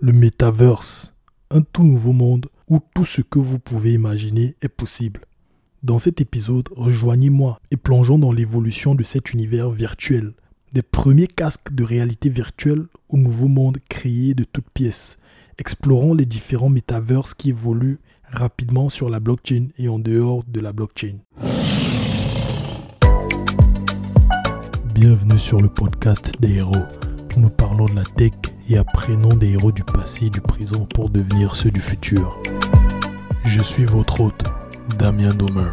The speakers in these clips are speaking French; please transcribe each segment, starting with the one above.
le metaverse, un tout nouveau monde où tout ce que vous pouvez imaginer est possible. Dans cet épisode, rejoignez-moi et plongeons dans l'évolution de cet univers virtuel, des premiers casques de réalité virtuelle au nouveau monde créé de toutes pièces. Explorons les différents metaverses qui évoluent rapidement sur la blockchain et en dehors de la blockchain. Bienvenue sur le podcast des héros nous parlons de la tech et apprenons des héros du passé et du présent pour devenir ceux du futur. Je suis votre hôte, Damien Domer.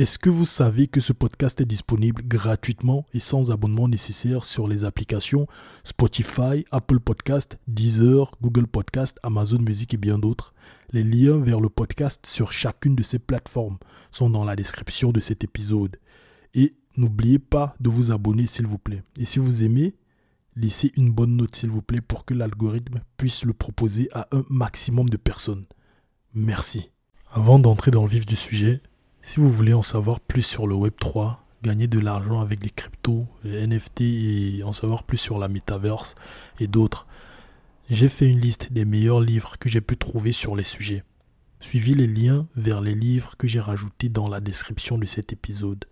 Est-ce que vous savez que ce podcast est disponible gratuitement et sans abonnement nécessaire sur les applications Spotify, Apple Podcast, Deezer, Google Podcast, Amazon Music et bien d'autres? Les liens vers le podcast sur chacune de ces plateformes sont dans la description de cet épisode. Et n'oubliez pas de vous abonner s'il vous plaît. Et si vous aimez, laissez une bonne note s'il vous plaît pour que l'algorithme puisse le proposer à un maximum de personnes. Merci. Avant d'entrer dans le vif du sujet, si vous voulez en savoir plus sur le Web3, gagner de l'argent avec les cryptos, les NFT et en savoir plus sur la metaverse et d'autres, j'ai fait une liste des meilleurs livres que j'ai pu trouver sur les sujets. Suivez les liens vers les livres que j'ai rajoutés dans la description de cet épisode.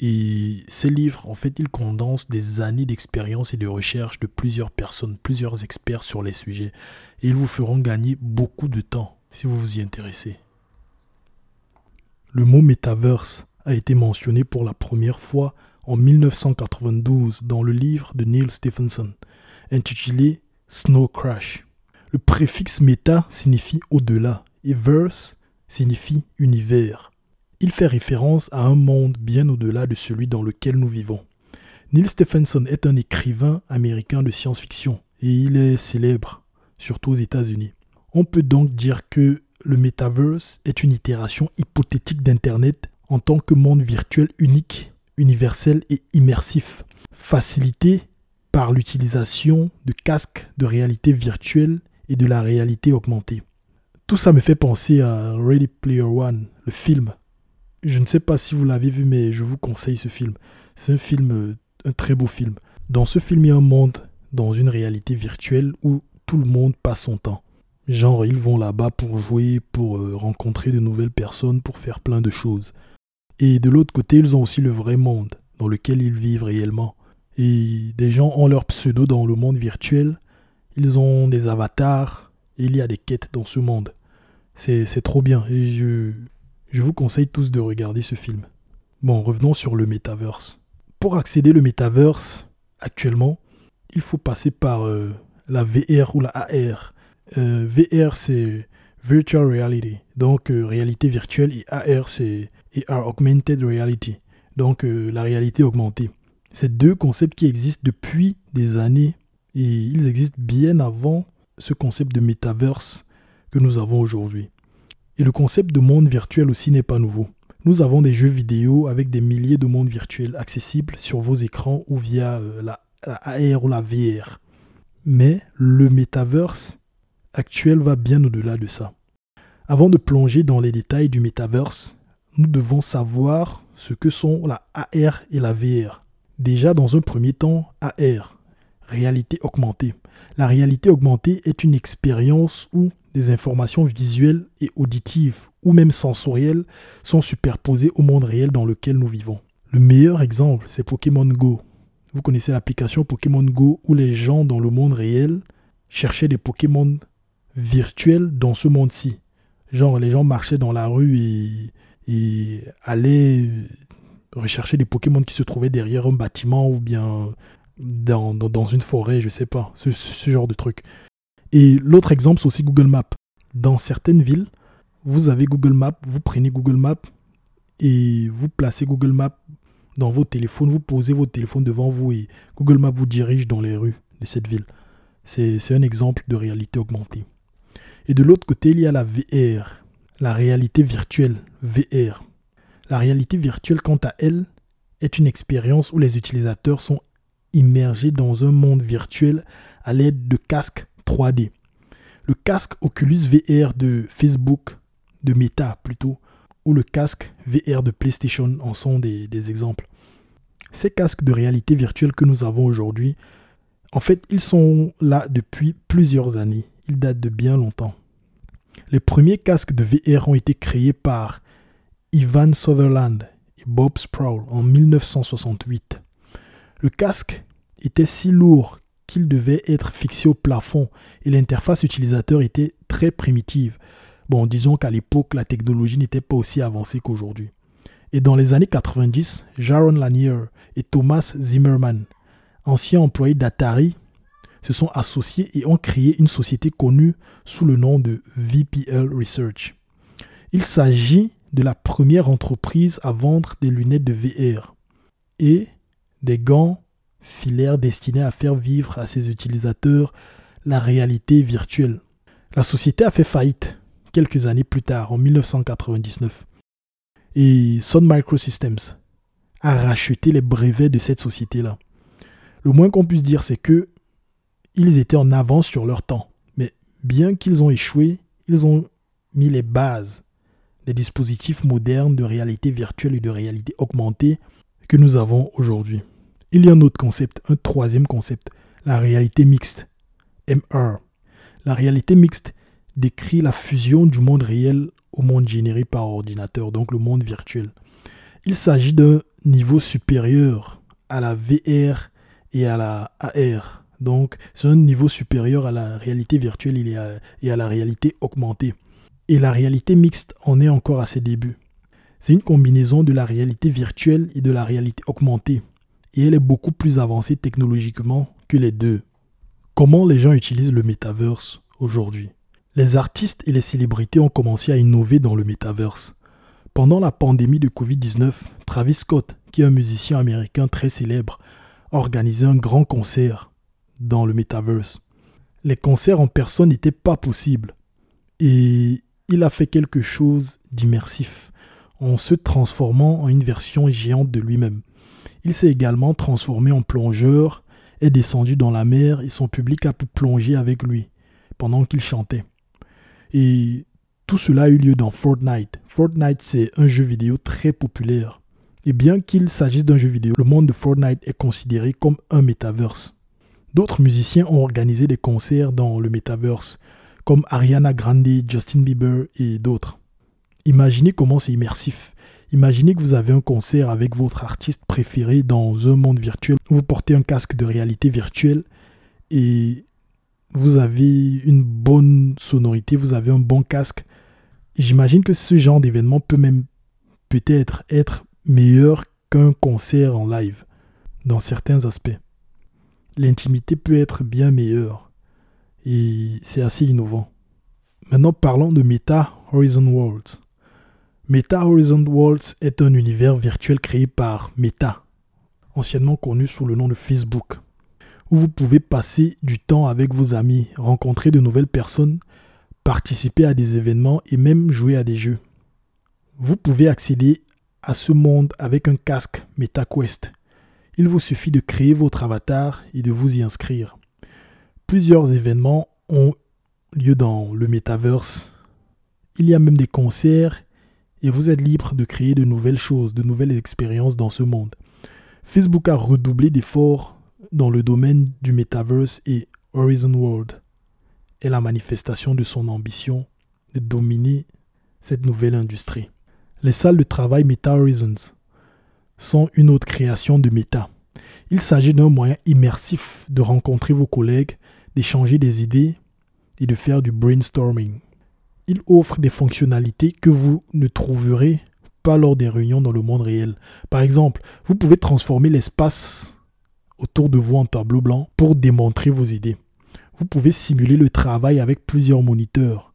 Et ces livres, en fait, ils condensent des années d'expérience et de recherche de plusieurs personnes, plusieurs experts sur les sujets. Et ils vous feront gagner beaucoup de temps si vous vous y intéressez. Le mot metaverse a été mentionné pour la première fois en 1992 dans le livre de Neil Stephenson intitulé Snow Crash. Le préfixe meta signifie au-delà et verse signifie univers. Il fait référence à un monde bien au-delà de celui dans lequel nous vivons. Neil Stephenson est un écrivain américain de science-fiction et il est célèbre, surtout aux États-Unis. On peut donc dire que le metaverse est une itération hypothétique d'Internet en tant que monde virtuel unique, universel et immersif, facilité par l'utilisation de casques de réalité virtuelle et de la réalité augmentée. Tout ça me fait penser à Ready Player One, le film. Je ne sais pas si vous l'avez vu, mais je vous conseille ce film. C'est un film, euh, un très beau film. Dans ce film, il y a un monde dans une réalité virtuelle où tout le monde passe son temps. Genre, ils vont là-bas pour jouer, pour euh, rencontrer de nouvelles personnes, pour faire plein de choses. Et de l'autre côté, ils ont aussi le vrai monde, dans lequel ils vivent réellement. Et des gens ont leur pseudo dans le monde virtuel, ils ont des avatars, et il y a des quêtes dans ce monde. C'est trop bien, et je, je vous conseille tous de regarder ce film. Bon, revenons sur le metaverse. Pour accéder au metaverse, actuellement, il faut passer par euh, la VR ou la AR. Euh, VR, c'est Virtual Reality, donc euh, réalité virtuelle, et AR, c'est AR Augmented Reality, donc euh, la réalité augmentée. C'est deux concepts qui existent depuis des années et ils existent bien avant ce concept de metaverse que nous avons aujourd'hui. Et le concept de monde virtuel aussi n'est pas nouveau. Nous avons des jeux vidéo avec des milliers de mondes virtuels accessibles sur vos écrans ou via la, la AR ou la VR. Mais le metaverse actuel va bien au-delà de ça. Avant de plonger dans les détails du metaverse, nous devons savoir ce que sont la AR et la VR. Déjà dans un premier temps, AR, réalité augmentée. La réalité augmentée est une expérience où des informations visuelles et auditives ou même sensorielles sont superposées au monde réel dans lequel nous vivons. Le meilleur exemple, c'est Pokémon Go. Vous connaissez l'application Pokémon Go où les gens dans le monde réel cherchaient des Pokémon virtuel dans ce monde-ci. Genre, les gens marchaient dans la rue et, allaient rechercher des Pokémon qui se trouvaient derrière un bâtiment ou bien dans, dans, une forêt, je sais pas, ce, ce genre de truc. Et l'autre exemple, c'est aussi Google Maps. Dans certaines villes, vous avez Google Maps, vous prenez Google Maps et vous placez Google Maps dans vos téléphones, vous posez votre téléphone devant vous et Google Maps vous dirige dans les rues de cette ville. C'est un exemple de réalité augmentée. Et de l'autre côté, il y a la VR, la réalité virtuelle, VR. La réalité virtuelle, quant à elle, est une expérience où les utilisateurs sont immergés dans un monde virtuel à l'aide de casques 3D. Le casque Oculus VR de Facebook, de Meta plutôt, ou le casque VR de PlayStation en sont des, des exemples. Ces casques de réalité virtuelle que nous avons aujourd'hui, en fait, ils sont là depuis plusieurs années. Ils datent de bien longtemps. Les premiers casques de VR ont été créés par Ivan Sutherland et Bob Sproul en 1968. Le casque était si lourd qu'il devait être fixé au plafond et l'interface utilisateur était très primitive. Bon, disons qu'à l'époque, la technologie n'était pas aussi avancée qu'aujourd'hui. Et dans les années 90, Jaron Lanier et Thomas Zimmerman, anciens employés d'Atari, se sont associés et ont créé une société connue sous le nom de VPL Research. Il s'agit de la première entreprise à vendre des lunettes de VR et des gants filaires destinés à faire vivre à ses utilisateurs la réalité virtuelle. La société a fait faillite quelques années plus tard, en 1999. Et Sun Microsystems a racheté les brevets de cette société-là. Le moins qu'on puisse dire, c'est que ils étaient en avance sur leur temps. Mais bien qu'ils ont échoué, ils ont mis les bases des dispositifs modernes de réalité virtuelle et de réalité augmentée que nous avons aujourd'hui. Il y a un autre concept, un troisième concept, la réalité mixte, MR. La réalité mixte décrit la fusion du monde réel au monde généré par ordinateur, donc le monde virtuel. Il s'agit d'un niveau supérieur à la VR et à la AR. Donc, c'est un niveau supérieur à la réalité virtuelle et à la réalité augmentée. Et la réalité mixte en est encore à ses débuts. C'est une combinaison de la réalité virtuelle et de la réalité augmentée. Et elle est beaucoup plus avancée technologiquement que les deux. Comment les gens utilisent le metaverse aujourd'hui? Les artistes et les célébrités ont commencé à innover dans le metaverse. Pendant la pandémie de Covid-19, Travis Scott, qui est un musicien américain très célèbre, a organisé un grand concert dans le metaverse. Les concerts en personne n'étaient pas possibles. Et il a fait quelque chose d'immersif en se transformant en une version géante de lui-même. Il s'est également transformé en plongeur, est descendu dans la mer et son public a pu plonger avec lui pendant qu'il chantait. Et tout cela a eu lieu dans Fortnite. Fortnite, c'est un jeu vidéo très populaire. Et bien qu'il s'agisse d'un jeu vidéo, le monde de Fortnite est considéré comme un metaverse. D'autres musiciens ont organisé des concerts dans le metaverse, comme Ariana Grande, Justin Bieber et d'autres. Imaginez comment c'est immersif. Imaginez que vous avez un concert avec votre artiste préféré dans un monde virtuel. Vous portez un casque de réalité virtuelle et vous avez une bonne sonorité, vous avez un bon casque. J'imagine que ce genre d'événement peut même peut-être être meilleur qu'un concert en live dans certains aspects l'intimité peut être bien meilleure. Et c'est assez innovant. Maintenant, parlons de Meta Horizon Worlds. Meta Horizon Worlds est un univers virtuel créé par Meta, anciennement connu sous le nom de Facebook, où vous pouvez passer du temps avec vos amis, rencontrer de nouvelles personnes, participer à des événements et même jouer à des jeux. Vous pouvez accéder à ce monde avec un casque MetaQuest il vous suffit de créer votre avatar et de vous y inscrire. Plusieurs événements ont lieu dans le metaverse. Il y a même des concerts et vous êtes libre de créer de nouvelles choses, de nouvelles expériences dans ce monde. Facebook a redoublé d'efforts dans le domaine du metaverse et Horizon World est la manifestation de son ambition de dominer cette nouvelle industrie. Les salles de travail Meta Horizons sont une autre création de Meta. Il s'agit d'un moyen immersif de rencontrer vos collègues, d'échanger des idées et de faire du brainstorming. Il offre des fonctionnalités que vous ne trouverez pas lors des réunions dans le monde réel. Par exemple, vous pouvez transformer l'espace autour de vous en tableau blanc pour démontrer vos idées. Vous pouvez simuler le travail avec plusieurs moniteurs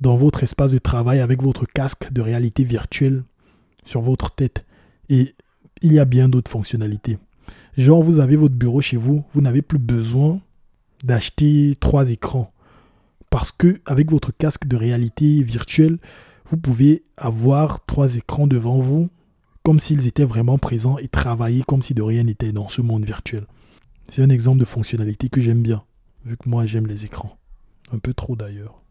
dans votre espace de travail avec votre casque de réalité virtuelle sur votre tête. Et il y a bien d'autres fonctionnalités. Genre, vous avez votre bureau chez vous, vous n'avez plus besoin d'acheter trois écrans. Parce que avec votre casque de réalité virtuelle, vous pouvez avoir trois écrans devant vous comme s'ils étaient vraiment présents et travailler comme si de rien n'était dans ce monde virtuel. C'est un exemple de fonctionnalité que j'aime bien, vu que moi j'aime les écrans. Un peu trop d'ailleurs.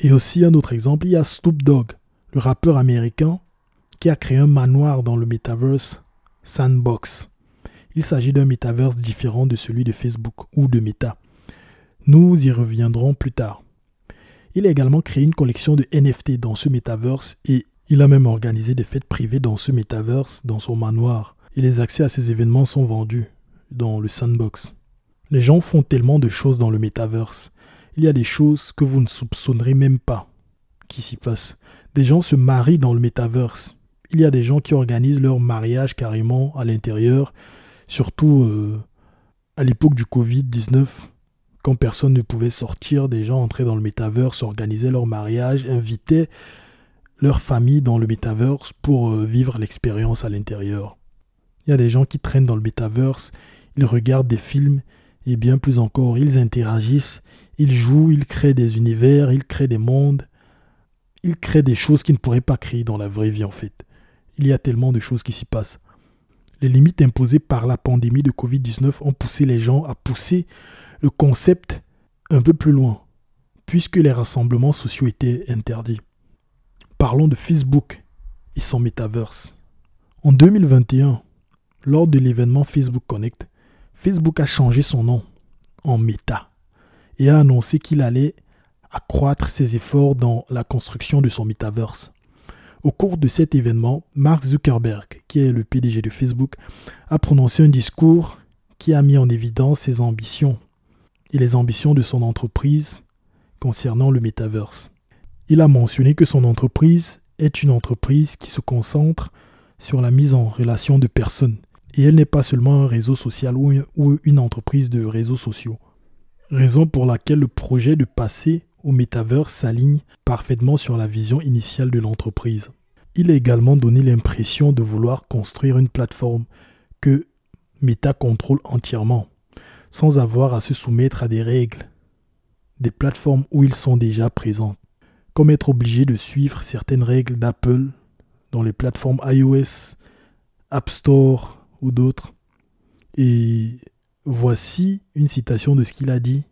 Et aussi un autre exemple, il y a Snoop Dogg, le rappeur américain qui a créé un manoir dans le metaverse Sandbox. Il s'agit d'un metaverse différent de celui de Facebook ou de Meta. Nous y reviendrons plus tard. Il a également créé une collection de NFT dans ce metaverse et il a même organisé des fêtes privées dans ce metaverse, dans son manoir. Et les accès à ces événements sont vendus dans le sandbox. Les gens font tellement de choses dans le metaverse. Il y a des choses que vous ne soupçonnerez même pas qui s'y passent. Des gens se marient dans le metaverse. Il y a des gens qui organisent leur mariage carrément à l'intérieur, surtout euh, à l'époque du Covid-19, quand personne ne pouvait sortir, des gens entraient dans le metaverse, organisaient leur mariage, invitaient leur famille dans le metaverse pour euh, vivre l'expérience à l'intérieur. Il y a des gens qui traînent dans le metaverse, ils regardent des films et bien plus encore, ils interagissent, ils jouent, ils créent des univers, ils créent des mondes, ils créent des choses qu'ils ne pourraient pas créer dans la vraie vie en fait. Il y a tellement de choses qui s'y passent. Les limites imposées par la pandémie de Covid-19 ont poussé les gens à pousser le concept un peu plus loin, puisque les rassemblements sociaux étaient interdits. Parlons de Facebook et son metaverse. En 2021, lors de l'événement Facebook Connect, Facebook a changé son nom en Meta et a annoncé qu'il allait accroître ses efforts dans la construction de son metaverse. Au cours de cet événement, Mark Zuckerberg, qui est le PDG de Facebook, a prononcé un discours qui a mis en évidence ses ambitions et les ambitions de son entreprise concernant le metaverse. Il a mentionné que son entreprise est une entreprise qui se concentre sur la mise en relation de personnes et elle n'est pas seulement un réseau social ou une entreprise de réseaux sociaux. Raison pour laquelle le projet de passer au metaverse s'aligne parfaitement sur la vision initiale de l'entreprise. Il a également donné l'impression de vouloir construire une plateforme que Meta contrôle entièrement sans avoir à se soumettre à des règles, des plateformes où ils sont déjà présents, comme être obligé de suivre certaines règles d'Apple dans les plateformes iOS, App Store ou d'autres. Et voici une citation de ce qu'il a dit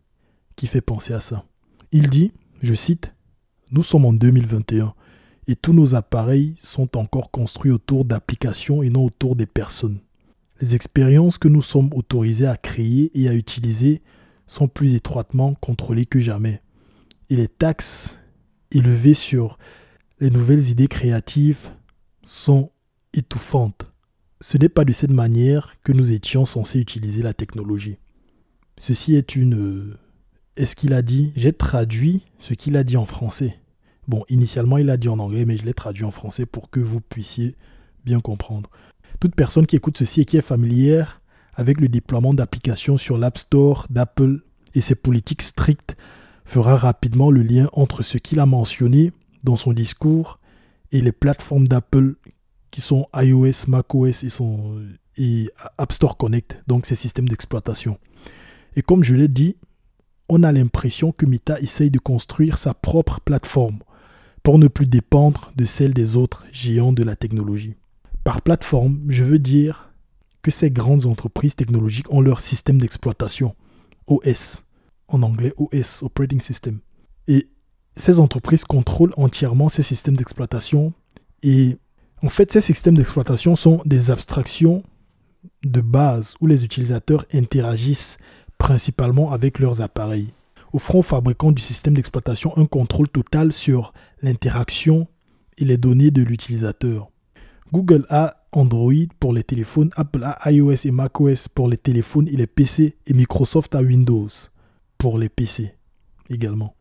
qui fait penser à ça. Il dit, je cite, Nous sommes en 2021 et tous nos appareils sont encore construits autour d'applications et non autour des personnes. Les expériences que nous sommes autorisés à créer et à utiliser sont plus étroitement contrôlées que jamais. Et les taxes élevées sur les nouvelles idées créatives sont étouffantes. Ce n'est pas de cette manière que nous étions censés utiliser la technologie. Ceci est une... Est-ce qu'il a dit J'ai traduit ce qu'il a dit en français. Bon, initialement il a dit en anglais, mais je l'ai traduit en français pour que vous puissiez bien comprendre. Toute personne qui écoute ceci et qui est familière avec le déploiement d'applications sur l'App Store d'Apple et ses politiques strictes fera rapidement le lien entre ce qu'il a mentionné dans son discours et les plateformes d'Apple qui sont iOS, macOS et, son, App Store Connect, donc ces systèmes d'exploitation. Et comme je l'ai dit, on a l'impression que Meta essaye de construire sa propre plateforme pour ne plus dépendre de celle des autres géants de la technologie. Par plateforme, je veux dire que ces grandes entreprises technologiques ont leur système d'exploitation, OS, en anglais OS, Operating System. Et ces entreprises contrôlent entièrement ces systèmes d'exploitation. Et en fait, ces systèmes d'exploitation sont des abstractions de base où les utilisateurs interagissent principalement avec leurs appareils, offrant aux fabricants du système d'exploitation un contrôle total sur l'interaction et les données de l'utilisateur. Google a Android pour les téléphones, Apple a iOS et macOS pour les téléphones et les PC, et Microsoft a Windows pour les PC également.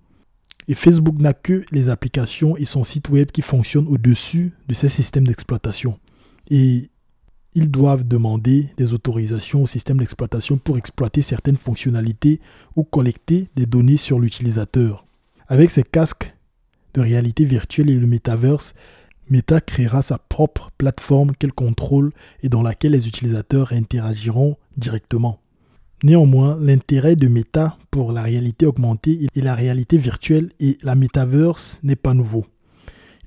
Et Facebook n'a que les applications et son site web qui fonctionnent au-dessus de ces systèmes d'exploitation. Ils doivent demander des autorisations au système d'exploitation pour exploiter certaines fonctionnalités ou collecter des données sur l'utilisateur. Avec ces casques de réalité virtuelle et le metaverse, Meta créera sa propre plateforme qu'elle contrôle et dans laquelle les utilisateurs interagiront directement. Néanmoins, l'intérêt de Meta pour la réalité augmentée et la réalité virtuelle et la metaverse n'est pas nouveau.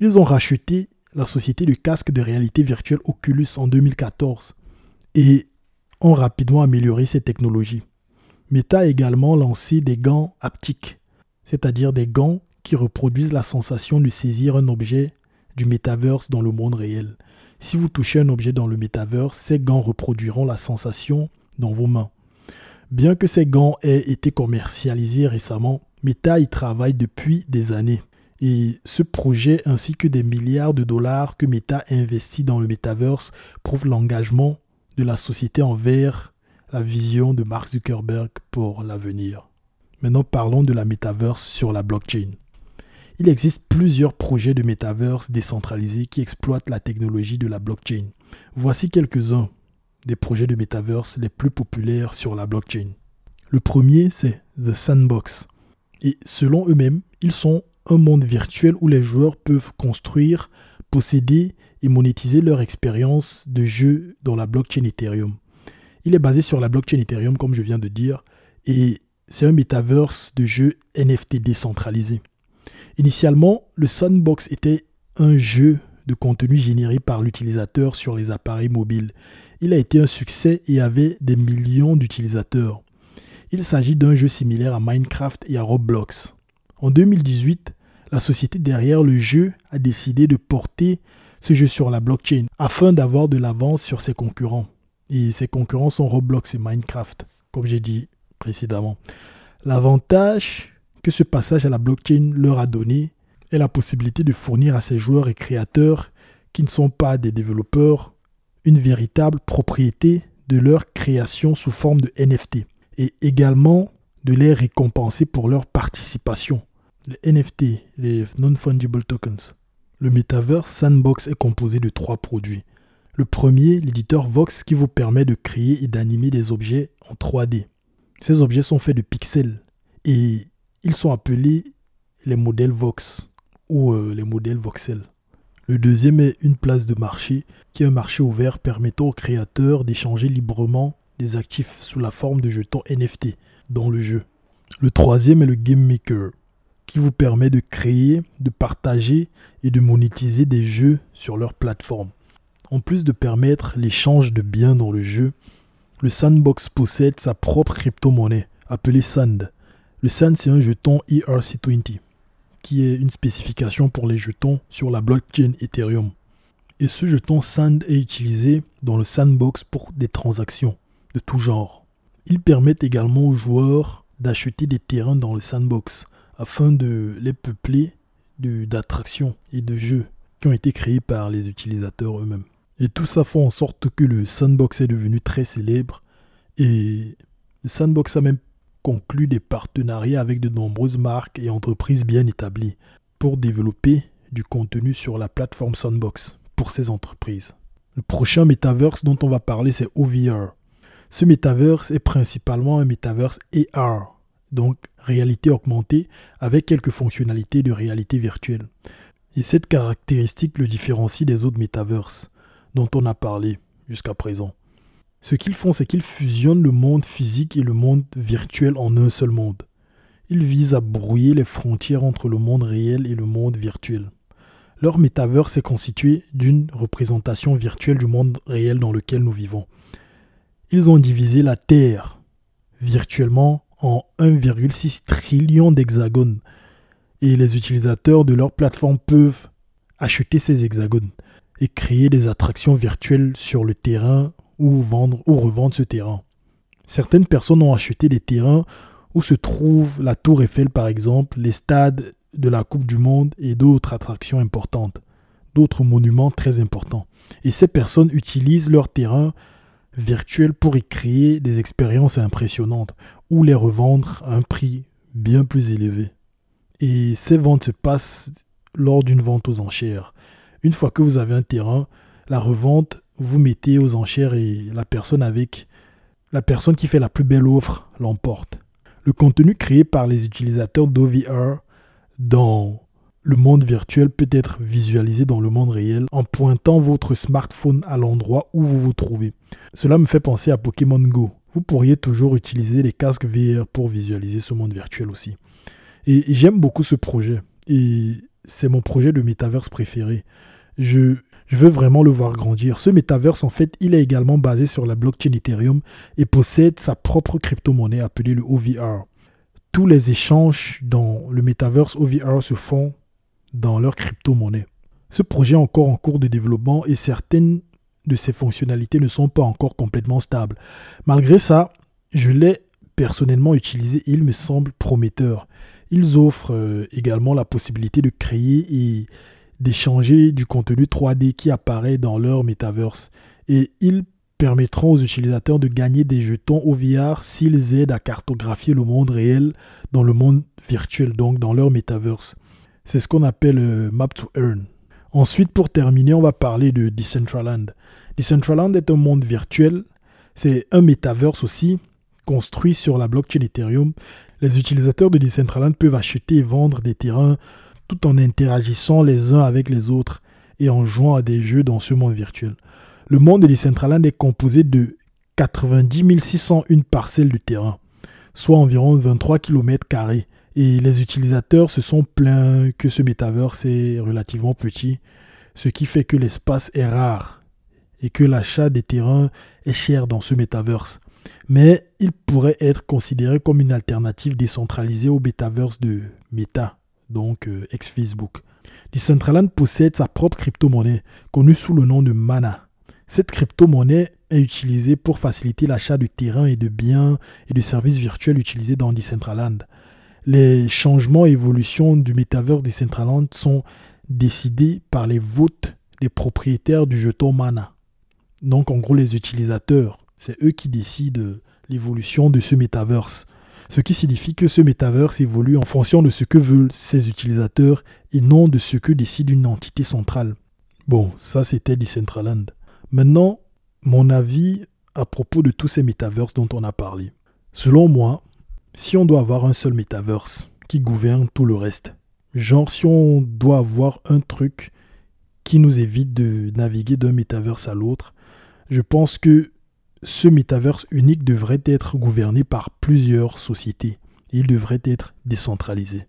Ils ont racheté la société de casques de réalité virtuelle Oculus en 2014 et ont rapidement amélioré ces technologies. Meta a également lancé des gants haptiques. c'est-à-dire des gants qui reproduisent la sensation de saisir un objet du metaverse dans le monde réel. Si vous touchez un objet dans le metaverse, ces gants reproduiront la sensation dans vos mains. Bien que ces gants aient été commercialisés récemment, Meta y travaille depuis des années. Et ce projet ainsi que des milliards de dollars que Meta investit dans le metaverse prouvent l'engagement de la société envers la vision de Mark Zuckerberg pour l'avenir. Maintenant parlons de la metaverse sur la blockchain. Il existe plusieurs projets de metaverse décentralisés qui exploitent la technologie de la blockchain. Voici quelques-uns des projets de metaverse les plus populaires sur la blockchain. Le premier, c'est The Sandbox. Et selon eux-mêmes, ils sont un monde virtuel où les joueurs peuvent construire, posséder et monétiser leur expérience de jeu dans la blockchain Ethereum. Il est basé sur la blockchain Ethereum, comme je viens de dire, et c'est un metaverse de jeu NFT décentralisé. Initialement, le Sandbox était un jeu de contenu généré par l'utilisateur sur les appareils mobiles. Il a été un succès et avait des millions d'utilisateurs. Il s'agit d'un jeu similaire à Minecraft et à Roblox. En 2018, la société derrière le jeu a décidé de porter ce jeu sur la blockchain afin d'avoir de l'avance sur ses concurrents. Et ses concurrents sont Roblox et Minecraft, comme j'ai dit précédemment. L'avantage que ce passage à la blockchain leur a donné est la possibilité de fournir à ces joueurs et créateurs qui ne sont pas des développeurs une véritable propriété de leur création sous forme de NFT et également de les récompenser pour leur participation les NFT, les Non-Fungible Tokens. Le Metaverse Sandbox est composé de trois produits. Le premier, l'éditeur Vox, qui vous permet de créer et d'animer des objets en 3D. Ces objets sont faits de pixels et ils sont appelés les modèles Vox ou euh, les modèles voxels. Le deuxième est une place de marché, qui est un marché ouvert permettant aux créateurs d'échanger librement des actifs sous la forme de jetons NFT dans le jeu. Le troisième est le Game Maker, qui vous permet de créer, de partager et de monétiser des jeux sur leur plateforme. En plus de permettre l'échange de biens dans le jeu, le Sandbox possède sa propre crypto-monnaie appelée Sand. Le Sand, c'est un jeton ERC20 qui est une spécification pour les jetons sur la blockchain Ethereum. Et ce jeton Sand est utilisé dans le Sandbox pour des transactions de tout genre. Il permet également aux joueurs d'acheter des terrains dans le Sandbox afin de les peupler d'attractions et de jeux qui ont été créés par les utilisateurs eux-mêmes. Et tout ça fait en sorte que le Sandbox est devenu très célèbre et le Sandbox a même conclu des partenariats avec de nombreuses marques et entreprises bien établies pour développer du contenu sur la plateforme Sandbox pour ces entreprises. Le prochain metaverse dont on va parler, c'est OVR. Ce metaverse est principalement un metaverse AR, donc réalité augmentée avec quelques fonctionnalités de réalité virtuelle. Et cette caractéristique le différencie des autres metaverses dont on a parlé jusqu'à présent. Ce qu'ils font, c'est qu'ils fusionnent le monde physique et le monde virtuel en un seul monde. Ils visent à brouiller les frontières entre le monde réel et le monde virtuel. Leur metaverse est constitué d'une représentation virtuelle du monde réel dans lequel nous vivons. Ils ont divisé la Terre virtuellement en 1,6 trillion d'hexagones. Et les utilisateurs de leur plateforme peuvent acheter ces hexagones et créer des attractions virtuelles sur le terrain ou vendre ou revendre ce terrain. Certaines personnes ont acheté des terrains où se trouve la tour Eiffel par exemple, les stades de la Coupe du Monde et d'autres attractions importantes, d'autres monuments très importants. Et ces personnes utilisent leur terrain virtuel pour y créer des expériences impressionnantes ou les revendre à un prix bien plus élevé. Et ces ventes se passent lors d'une vente aux enchères. Une fois que vous avez un terrain, la revente, vous mettez aux enchères et la personne avec la personne qui fait la plus belle offre l'emporte. Le contenu créé par les utilisateurs d'OVR dans le monde virtuel peut être visualisé dans le monde réel en pointant votre smartphone à l'endroit où vous vous trouvez. Cela me fait penser à Pokémon Go. Vous pourriez toujours utiliser les casques VR pour visualiser ce monde virtuel aussi. Et j'aime beaucoup ce projet. Et c'est mon projet de métaverse préféré. Je, veux vraiment le voir grandir. Ce métaverse, en fait, il est également basé sur la blockchain Ethereum et possède sa propre crypto-monnaie appelée le OVR. tous les échanges dans le metaverse OVR se font dans leur crypto-monnaie. Ce projet est encore en cours de développement et certaines de ses fonctionnalités ne sont pas encore complètement stables. Malgré ça, je l'ai personnellement utilisé il me semble prometteur. Ils offrent euh, également la possibilité de créer et d'échanger du contenu 3D qui apparaît dans leur metaverse. Et ils permettront aux utilisateurs de gagner des jetons au VR s'ils aident à cartographier le monde réel dans le monde virtuel, donc dans leur metaverse. C'est ce qu'on appelle euh, Map to Earn. Ensuite, pour terminer, on va parler de Decentraland. Decentraland est un monde virtuel, c'est un metaverse aussi, construit sur la blockchain Ethereum. Les utilisateurs de Decentraland peuvent acheter et vendre des terrains tout en interagissant les uns avec les autres et en jouant à des jeux dans ce monde virtuel. Le monde de Decentraland est composé de 90 601 parcelles de terrain, soit environ 23 km. Et les utilisateurs se sont plaints que ce metaverse est relativement petit, ce qui fait que l'espace est rare et que l'achat des terrains est cher dans ce metaverse. Mais il pourrait être considéré comme une alternative décentralisée au metaverse de Meta, donc euh, ex-Facebook. Decentraland possède sa propre crypto-monnaie, connue sous le nom de Mana. Cette crypto-monnaie est utilisée pour faciliter l'achat de terrains et de biens et de services virtuels utilisés dans Decentraland. Les changements et évolutions du metaverse Decentraland sont décidés par les votes des propriétaires du jeton Mana. Donc en gros les utilisateurs, c'est eux qui décident l'évolution de ce metaverse. Ce qui signifie que ce metaverse évolue en fonction de ce que veulent ses utilisateurs et non de ce que décide une entité centrale. Bon, ça c'était Decentraland. Maintenant, mon avis à propos de tous ces metaverses dont on a parlé. Selon moi, si on doit avoir un seul metaverse qui gouverne tout le reste, genre si on doit avoir un truc qui nous évite de naviguer d'un metaverse à l'autre, je pense que ce metaverse unique devrait être gouverné par plusieurs sociétés. il devrait être décentralisé.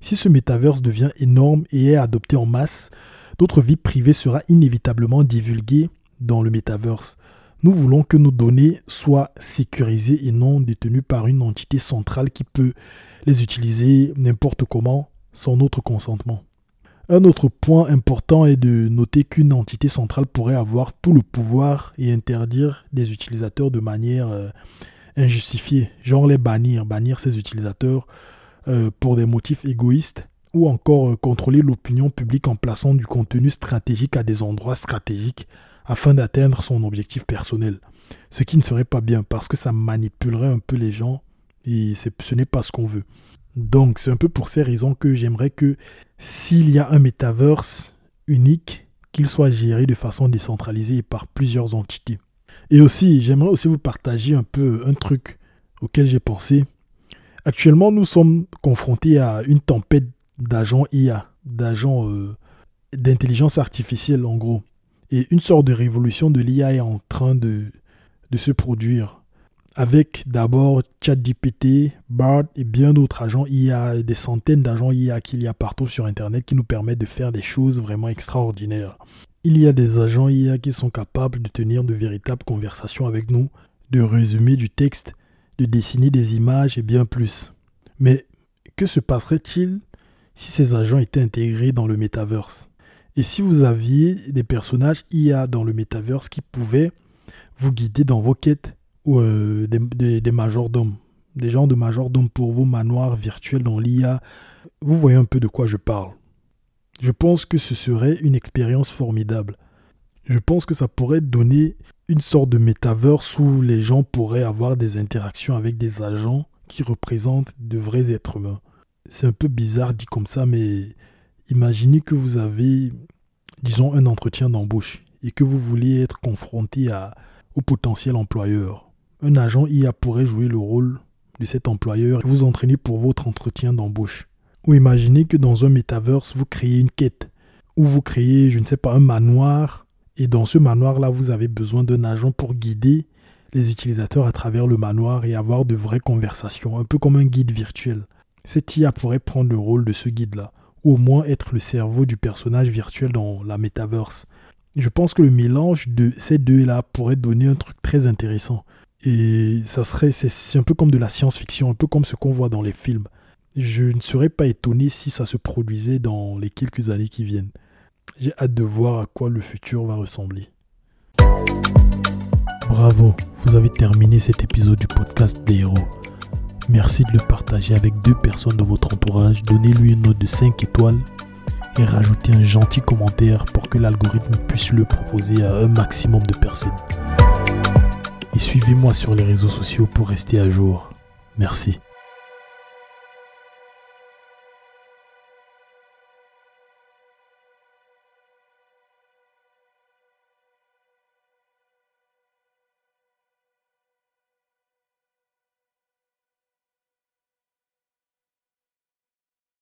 Si ce metaverse devient énorme et est adopté en masse, notre vie privée sera inévitablement divulguée dans le metaverse. Nous voulons que nos données soient sécurisées et non détenues par une entité centrale qui peut les utiliser n'importe comment sans notre consentement. Un autre point important est de noter qu'une entité centrale pourrait avoir tout le pouvoir et interdire des utilisateurs de manière euh, injustifiée, genre les bannir, bannir ces utilisateurs euh, pour des motifs égoïstes ou encore euh, contrôler l'opinion publique en plaçant du contenu stratégique à des endroits stratégiques afin d'atteindre son objectif personnel. Ce qui ne serait pas bien parce que ça manipulerait un peu les gens et ce n'est pas ce qu'on veut. Donc c'est un peu pour ces raisons que j'aimerais que s'il y a un metaverse unique, qu'il soit géré de façon décentralisée par plusieurs entités. Et aussi, j'aimerais aussi vous partager un peu un truc auquel j'ai pensé. Actuellement, nous sommes confrontés à une tempête d'agents IA, d'agents euh, d'intelligence artificielle en gros. Et une sorte de révolution de l'IA est en train de se produire. Avec d'abord ChatGPT, BART et bien d'autres agents IA, des centaines d'agents IA qu'il y a partout sur Internet qui nous permettent de faire des choses vraiment extraordinaires. Il y a des agents IA qui sont capables de tenir de véritables conversations avec nous, de résumer du texte, de dessiner des images et bien plus. Mais que se passerait-il si ces agents étaient intégrés dans le metaverse? Et si vous aviez des personnages IA dans le metaverse qui pouvaient vous guider dans vos quêtes? Ou euh, des, des, majordomes, des gens de majordomes pour vos manoirs virtuels dans l'IA, vous voyez un peu de quoi je parle. Je pense que ce serait une expérience formidable. Je pense que ça pourrait donner une sorte de metaverse où les gens pourraient avoir des interactions avec des agents qui représentent de vrais êtres humains. C'est un peu bizarre dit comme ça, mais Imaginez que vous avez, disons, un entretien d'embauche et que vous vouliez être confronté à, au potentiel employeur. Un agent IA pourrait jouer le rôle de cet employeur et vous entraîner pour votre entretien d'embauche. Ou imaginez que dans un metaverse, vous créez une quête, ou vous créez, je ne sais pas, un manoir, et dans ce manoir-là, vous avez besoin d'un agent pour guider les utilisateurs à travers le manoir et avoir de vraies conversations, un peu comme un guide virtuel. Cet IA pourrait prendre le rôle de ce guide-là ou au moins être le cerveau du personnage virtuel dans la metaverse. Je pense que le mélange de ces deux-là pourrait donner un truc très intéressant. Et ça serait, c'est un peu comme de la science-fiction, un peu comme ce qu'on voit dans les films. Je ne serais pas étonné si ça se produisait dans les quelques années qui viennent. J'ai hâte de voir à quoi le futur va ressembler. Bravo, vous avez terminé cet épisode du podcast des héros. Merci de le partager avec deux personnes de votre entourage, donnez-lui une note de 5 étoiles et rajoutez un gentil commentaire pour que l'algorithme puisse le proposer à un maximum de personnes. Et suivez-moi sur les réseaux sociaux pour rester à jour. Merci.